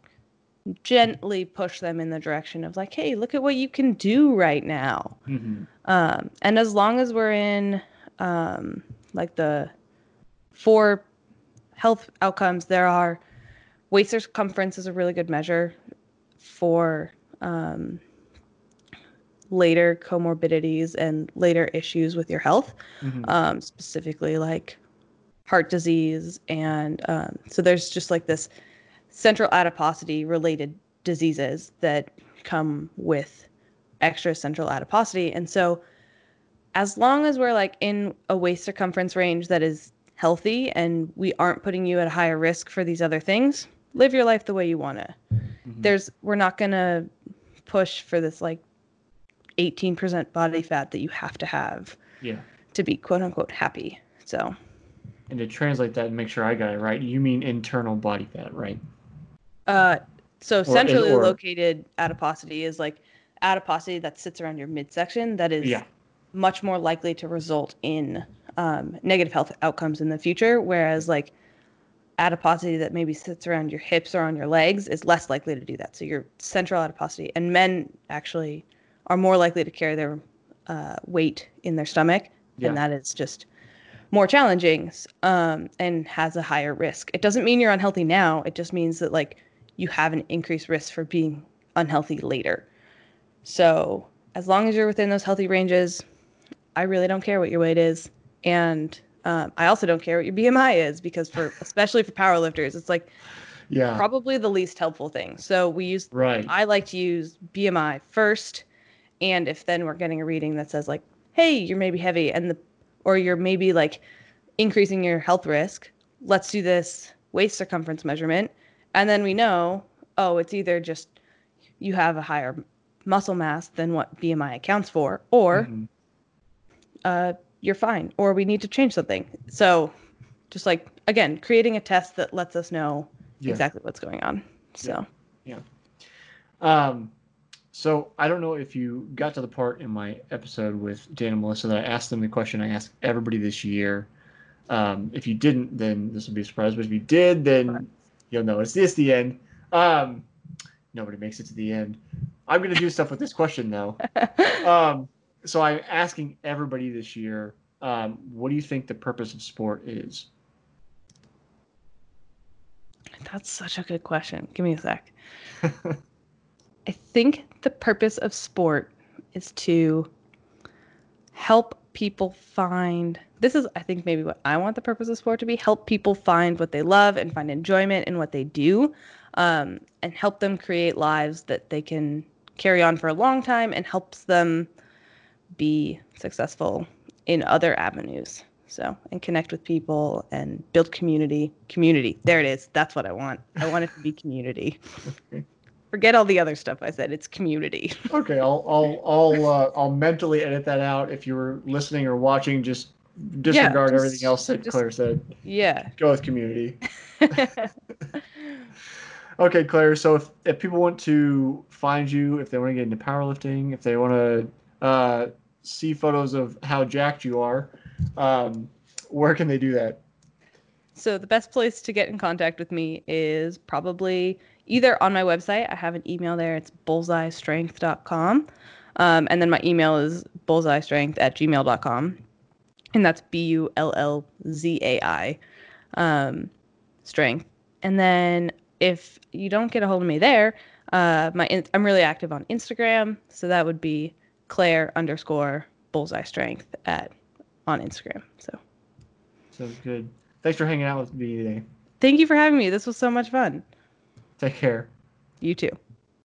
gently push them in the direction of like, hey, look at what you can do right now. Mm-hmm. Um, and as long as we're in um, like the four health outcomes, there are waist circumference is a really good measure for um, later comorbidities and later issues with your health, Mhm. um, specifically like heart disease. And um, so there's just like this central adiposity related diseases that come with extra central adiposity. And so as long as we're like in a waist circumference range that is healthy and we aren't putting you at a higher risk for these other things, live your life the way you want to. There's we're not going to push for this like 18% body fat that you have to have Yeah. to be quote unquote happy. So, And to translate that and make sure I got it right, you mean internal body fat, right? uh so centrally or- located adiposity is like adiposity that sits around your midsection that is Yeah. much more likely to result in um, negative health outcomes in the future whereas like adiposity that maybe sits around your hips or on your legs is less likely to do that. So your central adiposity and men actually are more likely to carry their uh, weight in their stomach Yeah. and that is just more challenging um, and has a higher risk. It doesn't mean you're unhealthy now. It just means that like you have an increased risk for being unhealthy later. So as long as you're within those healthy ranges I really don't care what your weight is, and um, I also don't care what your BMI is because for especially for powerlifters, it's like Yeah. probably the least helpful thing. So we use right. I like to use BMI first, and if then we're getting a reading that says like, hey, you're maybe heavy, and the or you're maybe like increasing your health risk, let's do this waist circumference measurement, and then we know, oh, it's either just you have a higher muscle mass than what BMI accounts for, or Mhm. uh, you're fine, or we need to change something. So, just like again, creating a test that lets us know Yeah. exactly what's going on. So, Yeah. Um, so I don't know if you got to the part in my episode with Dan and Melissa that I asked them the question I asked everybody this year. Um, if you didn't, then this will be a surprise. But if you did, then you'll know it's this the end. Um, nobody makes it to the end. I'm gonna do stuff with this question though. Um, so I'm asking everybody this year, um, what do you think the purpose of sport is? that's such a good question. Give me a sec. I think the purpose of sport is to help people find this is I think maybe what I want the purpose of sport to be help people find what they love and find enjoyment in what they do um, and help them create lives that they can carry on for a long time and helps them be successful in other avenues so and connect with people and build community community there it is that's what i want i want it to be community Okay. forget all the other stuff i said it's community Okay, I'll I'll I'll uh, I'll mentally edit that out. If you were listening or watching, just disregard just- everything else that just- Claire said. yeah Go with community. Okay, Claire. So if, if people want to find you, if they want to get into powerlifting, if they want to uh, see photos of how jacked you are, um, where can they do that? So the best place to get in contact with me is probably either on my website. I have an email there. It's bullzaistrength.com. Um, and then my email is bullzaistrength at gmail.com. And that's B U L L Z A I um, strength. And then if you don't get a hold of me there, uh, my I'm really active on Instagram. So that would be Claire underscore bullzai strength at on Instagram. So So good. Thanks for hanging out with me today. thank you for having me. This was so much fun. Take care. You too.